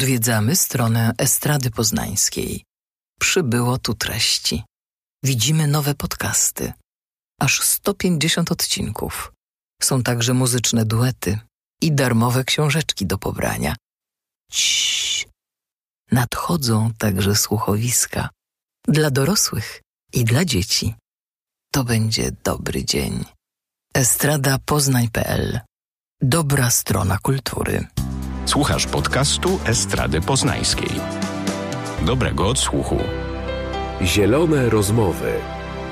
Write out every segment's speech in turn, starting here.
Odwiedzamy stronę Estrady Poznańskiej. Przybyło tu treści. Widzimy nowe podcasty. Aż 150 odcinków. Są także muzyczne duety i darmowe książeczki do pobrania. Ciii. Nadchodzą także słuchowiska dla dorosłych i dla dzieci. To będzie dobry dzień. Estrada Poznań.pl Dobra strona kultury. Słuchasz podcastu Estrady Poznańskiej. Dobrego odsłuchu. Zielone rozmowy.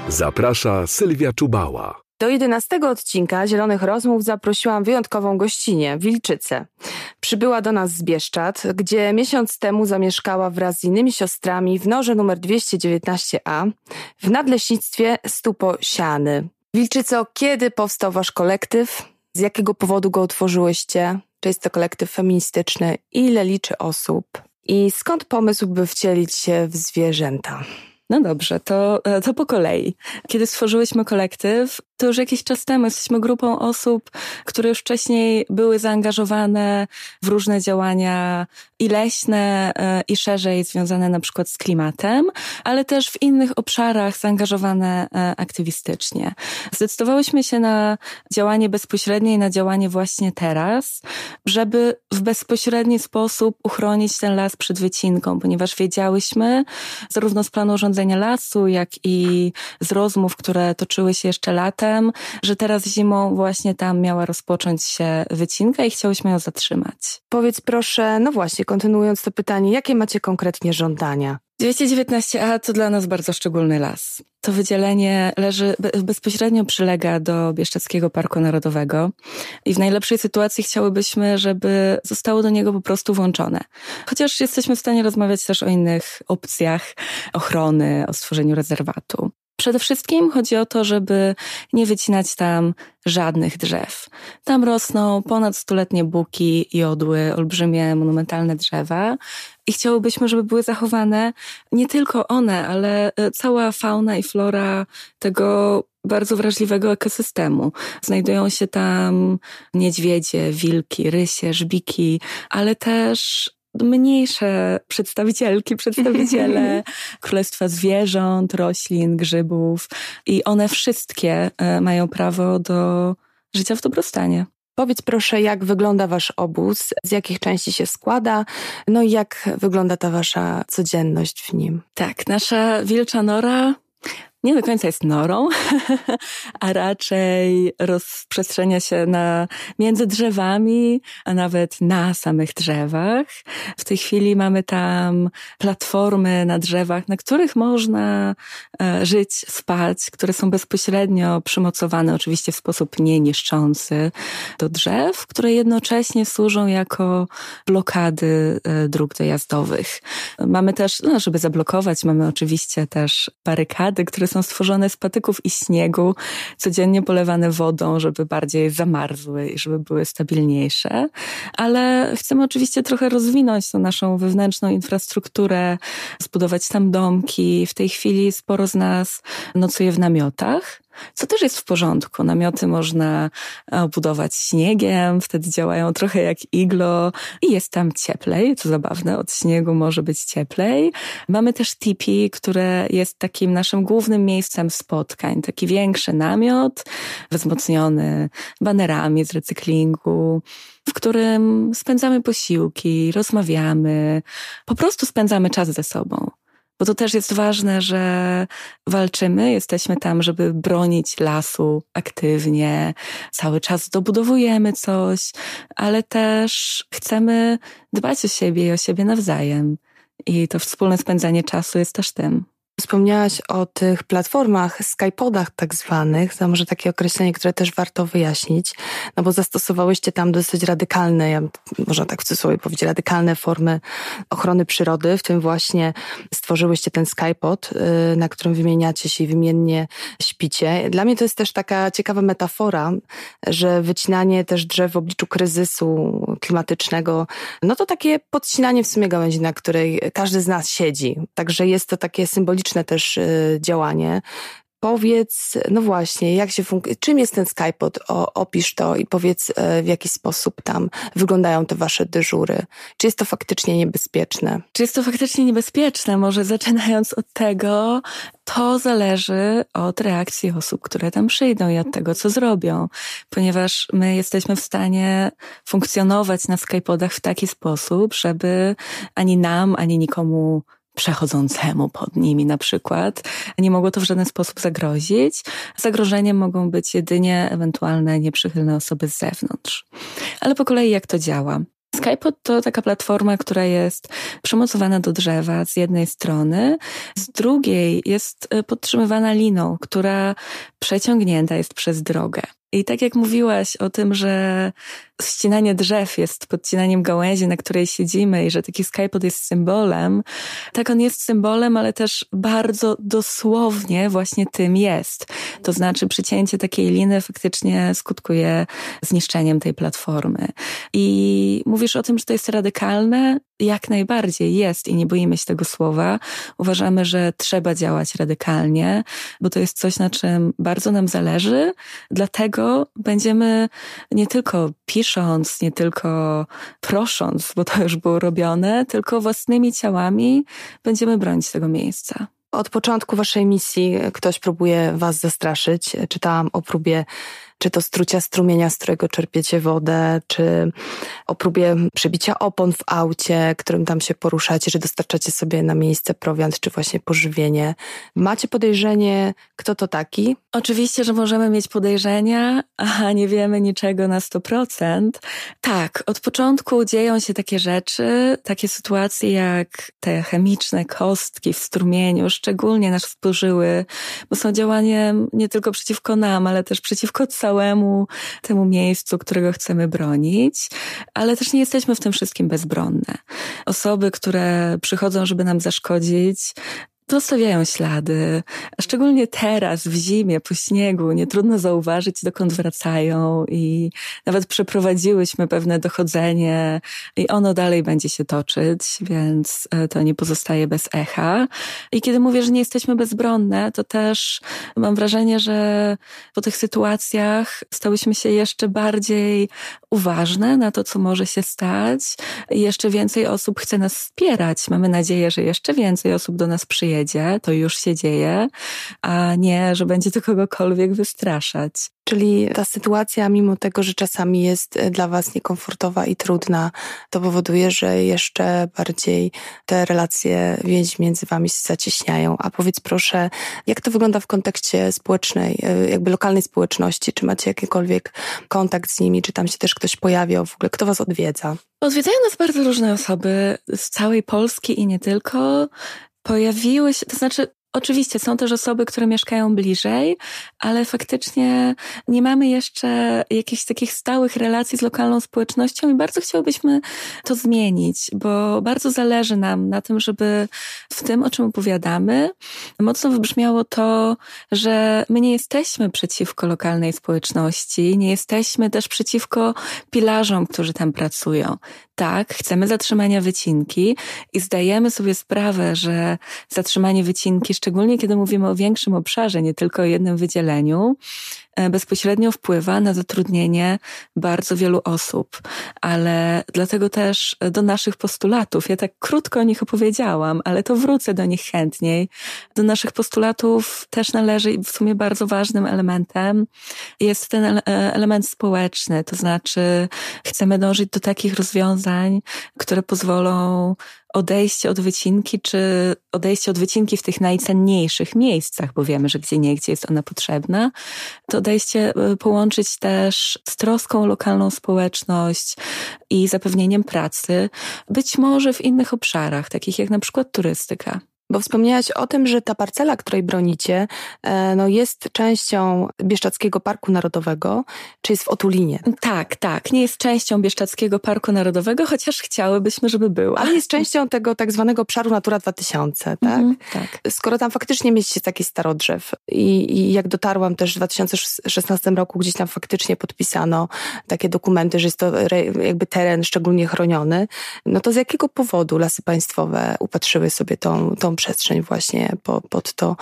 Zaprasza Sylwia Czubała. Do jedenastego odcinka Zielonych Rozmów zaprosiłam wyjątkową gościnię, Wilczycę. Przybyła do nas z Bieszczad, gdzie miesiąc temu zamieszkała wraz z innymi siostrami w norze numer 219a w nadleśnictwie Stupo-Siany. Wilczyco, kiedy powstał wasz kolektyw? Z jakiego powodu go utworzyłyście? Czy jest to kolektyw feministyczny? Ile liczy osób? I skąd pomysł, by wcielić się w zwierzęta? No dobrze, to, e, to po kolei. Kiedy stworzyłyśmy kolektyw, to już jakiś czas temu jesteśmy grupą osób, które już wcześniej były zaangażowane w różne działania i leśne, e, i szerzej związane na przykład z klimatem, ale też w innych obszarach zaangażowane e, aktywistycznie. Zdecydowałyśmy się na działanie bezpośrednie i na działanie właśnie teraz, żeby w bezpośredni sposób uchronić ten las przed wycinką, ponieważ wiedziałyśmy zarówno z planu urządzenia lasu, jak i z rozmów, które toczyły się jeszcze że teraz zimą właśnie tam miała rozpocząć się wycinka i chciałyśmy ją zatrzymać. Powiedz proszę, no właśnie, kontynuując to pytanie, jakie macie konkretnie żądania? 219A to dla nas bardzo szczególny las. To wydzielenie leży, bezpośrednio przylega do Bieszczadzkiego Parku Narodowego i w najlepszej sytuacji chciałybyśmy, żeby zostało do niego po prostu włączone. Chociaż jesteśmy w stanie rozmawiać też o innych opcjach ochrony, o stworzeniu rezerwatu. Przede wszystkim chodzi o to, żeby nie wycinać tam żadnych drzew. Tam rosną ponad stuletnie buki, jodły, olbrzymie, monumentalne drzewa i chciałobyśmy, żeby były zachowane nie tylko one, ale e, cała fauna i flora tego bardzo wrażliwego ekosystemu. Znajdują się tam niedźwiedzie, wilki, rysie, żbiki, ale też mniejsze przedstawicielki, przedstawiciele królestwa zwierząt, roślin, grzybów i one wszystkie e, mają prawo do życia w dobrostanie. Powiedz proszę, jak wygląda wasz obóz, z jakich części się składa, no i jak wygląda ta wasza codzienność w nim? Tak, nasza wilcza nora nie do końca jest norą, a raczej rozprzestrzenia się na, między drzewami, a nawet na samych drzewach. W tej chwili mamy tam platformy na drzewach, na których można e, żyć, spać, które są bezpośrednio przymocowane, oczywiście w sposób nieniszczący do drzew, które jednocześnie służą jako blokady e, dróg dojazdowych. Mamy też, no, żeby zablokować, mamy oczywiście też barykady, które są stworzone z patyków i śniegu, codziennie polewane wodą, żeby bardziej zamarzły i żeby były stabilniejsze. Ale chcemy oczywiście trochę rozwinąć tą naszą wewnętrzną infrastrukturę, zbudować tam domki. W tej chwili sporo z nas nocuje w namiotach co też jest w porządku. Namioty można budować śniegiem, wtedy działają trochę jak iglo i jest tam cieplej, co zabawne, od śniegu może być cieplej. Mamy też tipi, które jest takim naszym głównym miejscem spotkań. Taki większy namiot, wzmocniony banerami z recyklingu, w którym spędzamy posiłki, rozmawiamy, po prostu spędzamy czas ze sobą. Bo to też jest ważne, że walczymy, jesteśmy tam, żeby bronić lasu aktywnie, cały czas dobudowujemy coś, ale też chcemy dbać o siebie i o siebie nawzajem. I to wspólne spędzanie czasu jest też tym. Wspomniałaś o tych platformach, Skypodach tak zwanych, to może takie określenie, które też warto wyjaśnić, no bo zastosowałyście tam dosyć radykalne, ja, można tak w cudzysłowie powiedzieć, radykalne formy ochrony przyrody, w tym właśnie stworzyłyście ten Skypod, y, na którym wymieniacie się i wymiennie śpicie. Dla mnie to jest też taka ciekawa metafora, że wycinanie też drzew w obliczu kryzysu klimatycznego, no to takie podcinanie w sumie gałęzi, na której każdy z nas siedzi. Także jest to takie symboliczne też y, działanie. Powiedz, no właśnie, jak się fun- czym jest ten Skypod? O, opisz to i powiedz, e, w jaki sposób tam wyglądają te wasze dyżury. Czy jest to faktycznie niebezpieczne? Czy jest to faktycznie niebezpieczne? Może zaczynając od tego, to zależy od reakcji osób, które tam przyjdą i od tego, co zrobią, ponieważ my jesteśmy w stanie funkcjonować na Skypodach w taki sposób, żeby ani nam, ani nikomu przechodzącemu pod nimi na przykład. Nie mogło to w żaden sposób zagrozić. Zagrożeniem mogą być jedynie ewentualne nieprzychylne osoby z zewnątrz. Ale po kolei jak to działa? Skypod to taka platforma, która jest przymocowana do drzewa z jednej strony, z drugiej jest e, podtrzymywana liną, która przeciągnięta jest przez drogę. I tak jak mówiłaś o tym, że ścinanie drzew jest podcinaniem gałęzi, na której siedzimy i że taki skypod jest symbolem, tak on jest symbolem, ale też bardzo dosłownie właśnie tym jest. To znaczy przycięcie takiej liny faktycznie skutkuje zniszczeniem tej platformy. I mówisz o tym, że to jest radykalne? Jak najbardziej jest i nie boimy się tego słowa. Uważamy, że trzeba działać radykalnie, bo to jest coś, na czym bardzo nam zależy. Dlatego będziemy nie tylko pisząc, nie tylko prosząc, bo to już było robione, tylko własnymi ciałami będziemy bronić tego miejsca. Od początku waszej misji ktoś próbuje was zastraszyć. Czytałam o próbie czy to strucia strumienia, z którego czerpiecie wodę, czy o próbie przebicia opon w aucie, którym tam się poruszacie, że dostarczacie sobie na miejsce prowiant, czy właśnie pożywienie. Macie podejrzenie, kto to taki? Oczywiście, że możemy mieć podejrzenia, a nie wiemy niczego na 100%. Tak, od początku dzieją się takie rzeczy, takie sytuacje jak te chemiczne kostki w strumieniu, szczególnie nas wzburzyły, bo są działaniem nie tylko przeciwko nam, ale też przeciwko całemu temu miejscu, którego chcemy bronić, ale też nie jesteśmy w tym wszystkim bezbronne. Osoby, które przychodzą, żeby nam zaszkodzić, Zostawiają ślady, szczególnie teraz w zimie, po śniegu, nie trudno zauważyć, dokąd wracają i nawet przeprowadziłyśmy pewne dochodzenie i ono dalej będzie się toczyć, więc e, to nie pozostaje bez echa. I kiedy mówię, że nie jesteśmy bezbronne, to też mam wrażenie, że po tych sytuacjach stałyśmy się jeszcze bardziej uważne na to, co może się stać. Jeszcze więcej osób chce nas wspierać. Mamy nadzieję, że jeszcze więcej osób do nas przyjedzie przyjedzie, to już się dzieje, a nie, że będzie to kogokolwiek wystraszać. Czyli ta sytuacja, mimo tego, że czasami jest e, dla Was niekomfortowa i trudna, to powoduje, że jeszcze bardziej te relacje, więzi między Wami się zacieśniają. A powiedz proszę, jak to wygląda w kontekście społecznej, e, jakby lokalnej społeczności? Czy macie jakikolwiek kontakt z nimi? Czy tam się też ktoś pojawiał? W ogóle kto Was odwiedza? Odwiedzają nas bardzo różne osoby z całej Polski i nie tylko pojawiły się, to znaczy Oczywiście są też osoby, które mieszkają bliżej, ale faktycznie nie mamy jeszcze jakichś takich stałych relacji z lokalną społecznością i bardzo chciałbyśmy to zmienić, bo bardzo zależy nam na tym, żeby w tym, o czym opowiadamy, mocno wybrzmiało to, że my nie jesteśmy przeciwko lokalnej społeczności, nie jesteśmy też przeciwko pilarzom, którzy tam pracują tak, chcemy zatrzymania wycinki i zdajemy sobie sprawę, że zatrzymanie wycinki, szczególnie kiedy mówimy o większym obszarze, nie tylko o jednym wydzieleniu, bezpośrednio wpływa na zatrudnienie bardzo wielu osób, ale dlatego też do naszych postulatów, ja tak krótko o nich opowiedziałam, ale to wrócę do nich chętniej. Do naszych postulatów też należy i w sumie bardzo ważnym elementem jest ten e, element społeczny, to znaczy chcemy dążyć do takich rozwiązań, które pozwolą odejście od wycinki, czy odejście od wycinki w tych najcenniejszych miejscach, bo wiemy, że gdzie niegdzie jest ona potrzebna, to odejście y, połączyć też z troską o lokalną społeczność i zapewnieniem pracy, być może w innych obszarach, takich jak na przykład turystyka. Bo wspomniałaś o tym, że ta parcela, której bronicie, e, no jest częścią Bieszczadzkiego Parku Narodowego, czy jest w Otulinie? Tak, tak. Nie jest częścią Bieszczadzkiego Parku Narodowego, chociaż chciałybyśmy, żeby była. Ale jest częścią tego tak zwanego obszaru Natura 2000, tak? Mhm, tak. Skoro tam faktycznie mieści taki starodrzew i, i jak dotarłam też w 2016 roku, gdzieś tam faktycznie podpisano takie dokumenty, że jest to jakby teren szczególnie chroniony, no to z jakiego powodu Lasy Państwowe upatrzyły sobie tą, tą przestrzeń właśnie pod to,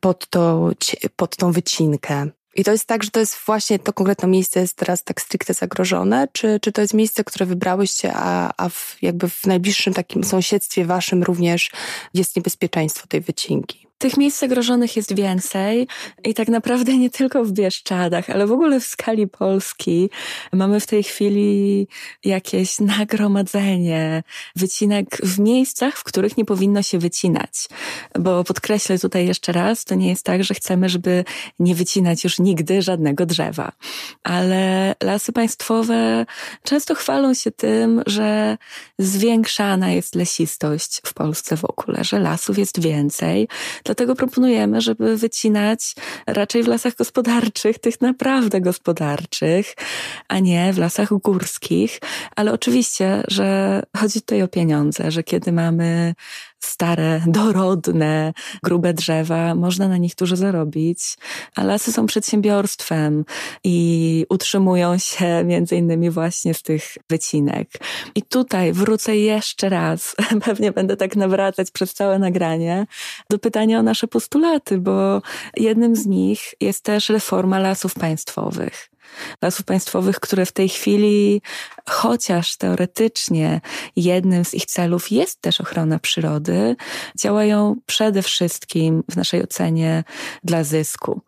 pod to, pod tą wycinkę. I to jest tak, że to jest właśnie to konkretne miejsce jest teraz tak stricte zagrożone, czy, czy to jest miejsce, które wybrałyście, a, a w, jakby w najbliższym takim sąsiedztwie waszym również jest niebezpieczeństwo tej wycinki? Tych miejsc zagrożonych jest więcej i tak naprawdę nie tylko w Bieszczadach, ale w ogóle w skali Polski mamy w tej chwili jakieś nagromadzenie wycinek w miejscach, w których nie powinno się wycinać. Bo podkreślę tutaj jeszcze raz, to nie jest tak, że chcemy, żeby nie wycinać już nigdy żadnego drzewa. Ale lasy państwowe często chwalą się tym, że zwiększana jest lesistość w Polsce w ogóle, że lasów jest więcej Dlatego proponujemy, żeby wycinać raczej w lasach gospodarczych, tych naprawdę gospodarczych, a nie w lasach górskich. Ale oczywiście, że chodzi tutaj o pieniądze, że kiedy mamy stare, dorodne, grube drzewa, można na nich dużo zarobić, a lasy są przedsiębiorstwem i utrzymują się między innymi właśnie z tych wycinek. I tutaj wrócę jeszcze raz, pewnie będę tak nawracać przez całe nagranie, do pytania o nasze postulaty, bo jednym z nich jest też reforma lasów państwowych lasów państwowych, które w tej chwili, chociaż teoretycznie jednym z ich celów jest też ochrona przyrody, działają przede wszystkim w naszej ocenie dla zysku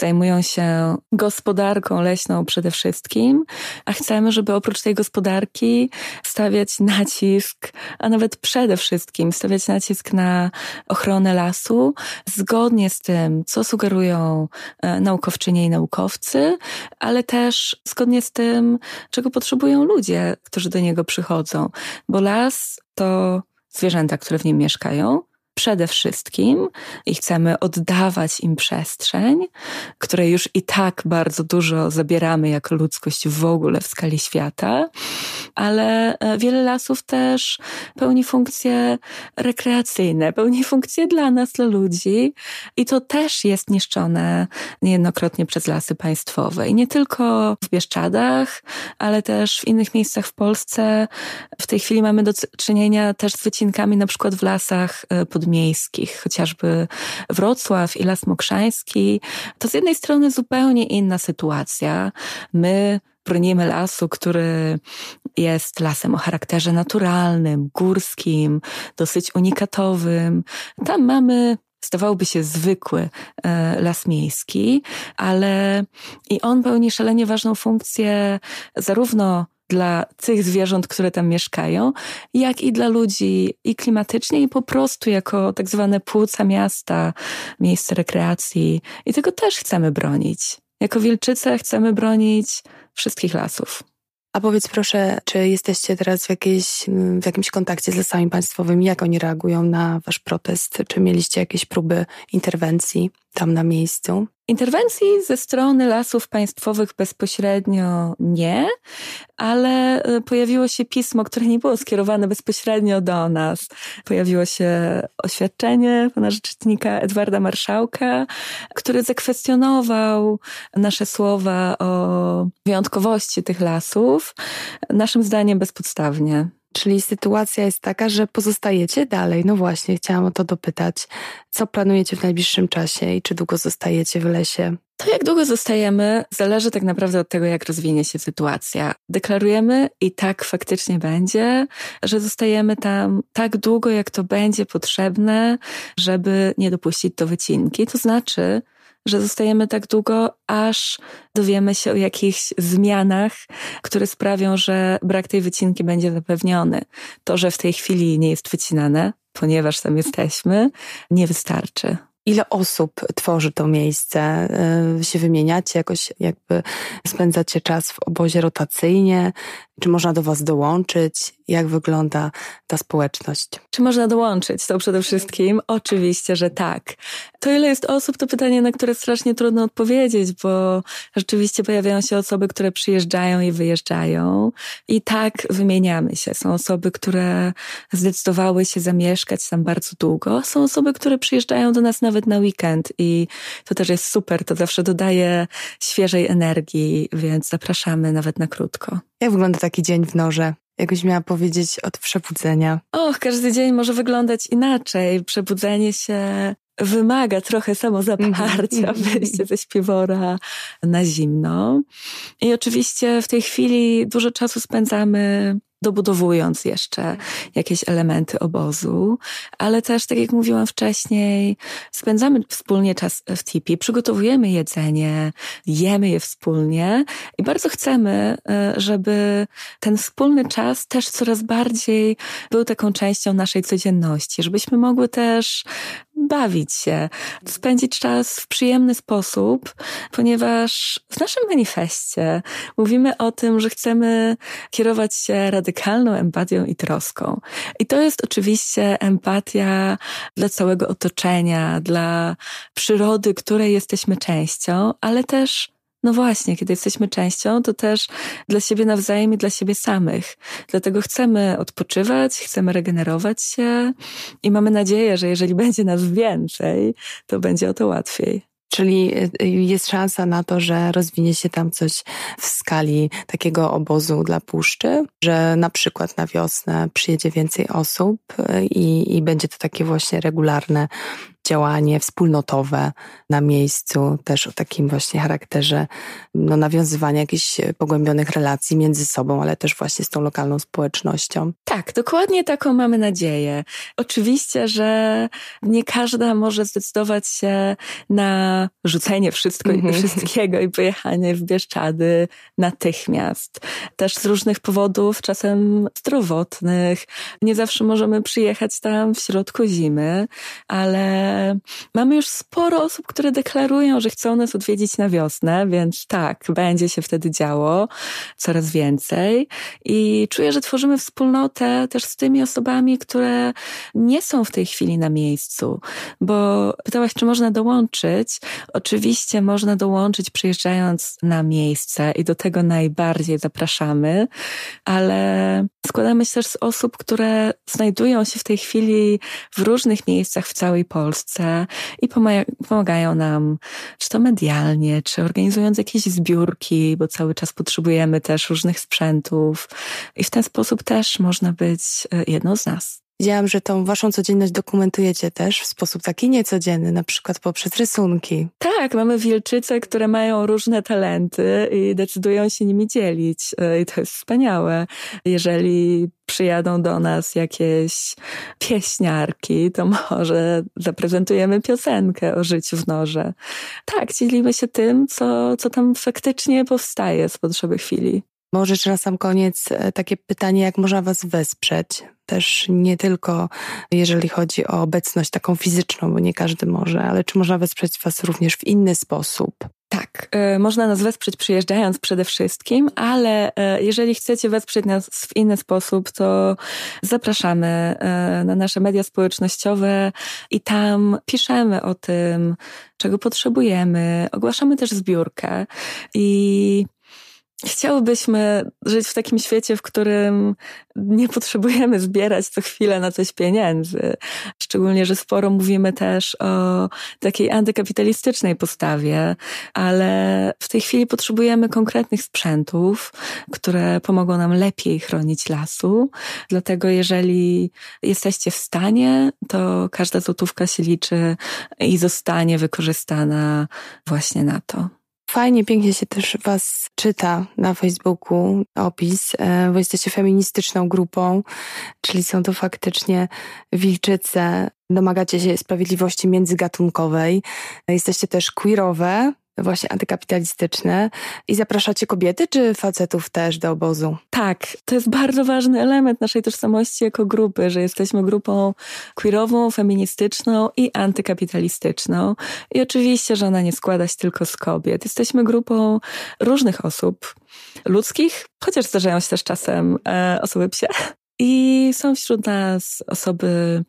zajmują się gospodarką leśną przede wszystkim, a chcemy, żeby oprócz tej gospodarki stawiać nacisk, a nawet przede wszystkim stawiać nacisk na ochronę lasu, zgodnie z tym, co sugerują e, naukowczynie i naukowcy, ale też zgodnie z tym, czego potrzebują ludzie, którzy do niego przychodzą. Bo las to zwierzęta, które w nim mieszkają, przede wszystkim i chcemy oddawać im przestrzeń, której już i tak bardzo dużo zabieramy jako ludzkość w ogóle w skali świata, ale e, wiele lasów też pełni funkcje rekreacyjne, pełni funkcje dla nas, dla ludzi i to też jest niszczone niejednokrotnie przez lasy państwowe. I nie tylko w Bieszczadach, ale też w innych miejscach w Polsce. W tej chwili mamy do czynienia też z wycinkami na przykład w lasach e, pod miejskich, chociażby Wrocław i Las Mokrzański, to z jednej strony zupełnie inna sytuacja. My bronimy lasu, który jest lasem o charakterze naturalnym, górskim, dosyć unikatowym. Tam mamy zdawałoby się zwykły e, las miejski, ale i on pełni szalenie ważną funkcję zarówno dla tych zwierząt, które tam mieszkają, jak i dla ludzi i klimatycznie, i po prostu jako tak zwane płuca miasta, miejsce rekreacji. I tego też chcemy bronić. Jako Wilczyce chcemy bronić wszystkich lasów. A powiedz proszę, czy jesteście teraz w, jakiejś, w jakimś kontakcie z lasami państwowymi? Jak oni reagują na wasz protest? Czy mieliście jakieś próby interwencji tam na miejscu? Interwencji ze strony lasów państwowych bezpośrednio nie, ale e, pojawiło się pismo, które nie było skierowane bezpośrednio do nas. Pojawiło się oświadczenie pana rzecznika Edwarda Marszałka, który zakwestionował nasze słowa o wyjątkowości tych lasów, naszym zdaniem bezpodstawnie. Czyli sytuacja jest taka, że pozostajecie dalej. No właśnie, chciałam o to dopytać. Co planujecie w najbliższym czasie i czy długo zostajecie w lesie? To jak długo zostajemy, zależy tak naprawdę od tego, jak rozwinie się sytuacja. Deklarujemy i tak faktycznie będzie, że zostajemy tam tak długo, jak to będzie potrzebne, żeby nie dopuścić do wycinki. To znaczy, że zostajemy tak długo, aż dowiemy się o jakichś zmianach, które sprawią, że brak tej wycinki będzie zapewniony. To, że w tej chwili nie jest wycinane, ponieważ tam jesteśmy, nie wystarczy. Ile osób tworzy to miejsce? Y, się wymieniacie jakoś, jakby spędzacie czas w obozie rotacyjnie? Czy można do Was dołączyć? Jak wygląda ta społeczność? Czy można dołączyć? To przede wszystkim oczywiście, że tak. To ile jest osób, to pytanie, na które strasznie trudno odpowiedzieć, bo rzeczywiście pojawiają się osoby, które przyjeżdżają i wyjeżdżają. I tak wymieniamy się. Są osoby, które zdecydowały się zamieszkać tam bardzo długo. Są osoby, które przyjeżdżają do nas nawet na weekend i to też jest super. To zawsze dodaje świeżej energii, więc zapraszamy nawet na krótko. Jak wygląda taki dzień w Norze? jakbyś miała powiedzieć, od przebudzenia? Och, każdy dzień może wyglądać inaczej. Przebudzenie się wymaga trochę samozaparcia, -hmm. wyjście ze śpiwora na zimno. I oczywiście w tej chwili dużo czasu spędzamy dobudowując jeszcze jakieś elementy obozu, ale też, tak jak mówiłam wcześniej, spędzamy wspólnie czas w tipi, przygotowujemy jedzenie, jemy je wspólnie i bardzo chcemy, e, żeby ten wspólny czas też coraz bardziej był taką częścią naszej codzienności, żebyśmy mogły też bawić się, spędzić czas w przyjemny sposób, ponieważ w naszym manifestie mówimy o tym, że chcemy kierować się radykalną empatią i troską. I to jest oczywiście empatia dla całego otoczenia, dla przyrody, której jesteśmy częścią, ale też no właśnie, kiedy jesteśmy częścią, to też dla siebie nawzajem i dla siebie samych. Dlatego chcemy odpoczywać, chcemy regenerować się i mamy nadzieję, że jeżeli będzie nas więcej, to będzie o to łatwiej. Czyli y, jest szansa na to, że rozwinie się tam coś w skali takiego obozu dla puszczy, że na przykład na wiosnę przyjedzie więcej osób y, i, i będzie to takie właśnie regularne działanie wspólnotowe na miejscu, też o takim właśnie charakterze no, nawiązywania jakichś pogłębionych relacji między sobą, ale też właśnie z tą lokalną społecznością. Tak, dokładnie taką mamy nadzieję. Oczywiście, że nie każda może zdecydować się na rzucenie wszystko, mm -hmm. wszystkiego i pojechanie w Bieszczady natychmiast. Też z różnych powodów, czasem zdrowotnych. Nie zawsze możemy przyjechać tam w środku zimy, ale mamy już sporo osób, które deklarują, że chcą nas odwiedzić na wiosnę, więc tak, będzie się wtedy działo coraz więcej. I czuję, że tworzymy wspólnotę też z tymi osobami, które nie są w tej chwili na miejscu, bo pytałaś, czy można dołączyć. Oczywiście można dołączyć przyjeżdżając na miejsce i do tego najbardziej zapraszamy, ale składamy się też z osób, które znajdują się w tej chwili w różnych miejscach w całej Polsce i pomagają nam, czy to medialnie, czy organizując jakieś zbiórki, bo cały czas potrzebujemy też różnych sprzętów i w ten sposób też można być e, jedną z nas. Widziałam, że tą waszą codzienność dokumentujecie też w sposób taki niecodzienny, na przykład poprzez rysunki. Tak, mamy wilczyce, które mają różne talenty i decydują się nimi dzielić. E, I to jest wspaniałe. Jeżeli przyjadą do nas jakieś pieśniarki, to może zaprezentujemy piosenkę o życiu w norze. Tak, dzielimy się tym, co, co tam faktycznie powstaje z potrzeby chwili. Może jeszcze na sam koniec e, takie pytanie, jak można Was wesprzeć? Też nie tylko jeżeli chodzi o obecność taką fizyczną, bo nie każdy może, ale czy można wesprzeć Was również w inny sposób? Tak, e, można nas wesprzeć przyjeżdżając przede wszystkim, ale e, jeżeli chcecie wesprzeć nas w inny sposób, to zapraszamy na nasze media społecznościowe i tam piszemy o tym, czego potrzebujemy. Ogłaszamy też zbiórkę i Chciałbyśmy żyć w takim świecie, w którym nie potrzebujemy zbierać co chwilę na coś pieniędzy. Szczególnie, że sporo mówimy też o takiej antykapitalistycznej postawie, ale w tej chwili potrzebujemy konkretnych sprzętów, które pomogą nam lepiej chronić lasu. Dlatego, jeżeli jesteście w stanie, to każda złotówka się liczy i zostanie wykorzystana właśnie na to. Fajnie, pięknie się też Was czyta na Facebooku opis, e, bo jesteście feministyczną grupą, czyli są to faktycznie wilczyce. Domagacie się sprawiedliwości międzygatunkowej. Jesteście też queerowe, właśnie antykapitalistyczne i zapraszacie kobiety czy facetów też do obozu? Tak, to jest bardzo ważny element naszej tożsamości jako grupy, że jesteśmy grupą queerową, feministyczną i antykapitalistyczną. I oczywiście, że ona nie składa się tylko z kobiet. Jesteśmy grupą różnych osób, ludzkich, chociaż zdarzają się też czasem e, osoby psie I są wśród nas osoby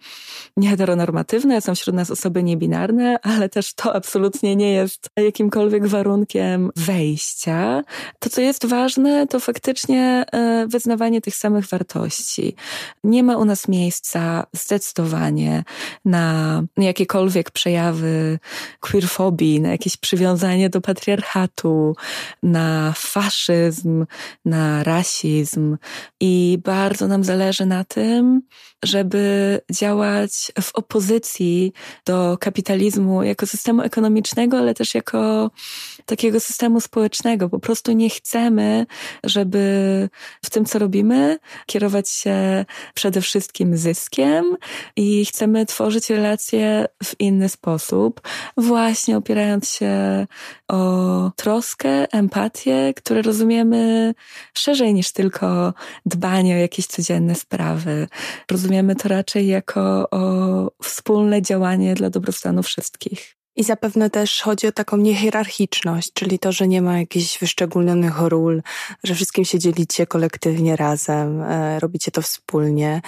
nieheteronormatywne, są wśród nas osoby niebinarne, ale też to absolutnie nie jest jakimkolwiek warunkiem wejścia. To, co jest ważne, to faktycznie e, wyznawanie tych samych wartości. Nie ma u nas miejsca zdecydowanie na jakiekolwiek przejawy queerfobii, na jakieś przywiązanie do patriarchatu, na faszyzm, na rasizm. I bardzo nam zależy na tym, żeby działać w opozycji do kapitalizmu jako systemu ekonomicznego, ale też jako takiego systemu społecznego. Po prostu nie chcemy, żeby w tym, co robimy, kierować się przede wszystkim zyskiem i chcemy tworzyć relacje w inny sposób, właśnie opierając się o troskę, empatię, które rozumiemy szerzej niż tylko dbanie o jakieś codzienne sprawy. Rozumiemy to raczej jako wspólne działanie dla dobrostanu wszystkich. I zapewne też chodzi o taką niehierarchiczność, czyli to, że nie ma jakichś wyszczególnionych ról, że wszystkim się dzielicie kolektywnie razem, e, robicie to wspólnie.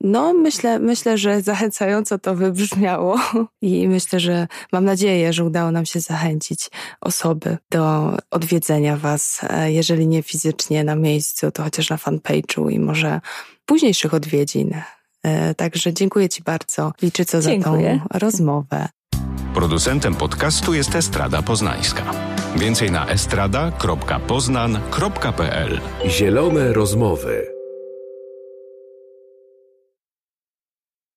No, myślę, myślę, że zachęcająco to wybrzmiało i myślę, że mam nadzieję, że udało nam się zachęcić osoby do odwiedzenia Was, e, jeżeli nie fizycznie na miejscu, to chociaż na fanpage'u i może późniejszych odwiedzin. E, także dziękuję Ci bardzo, Liczyco, za tą rozmowę. Producentem podcastu jest Estrada Poznańska. Więcej na estrada.poznan.pl Zielone rozmowy.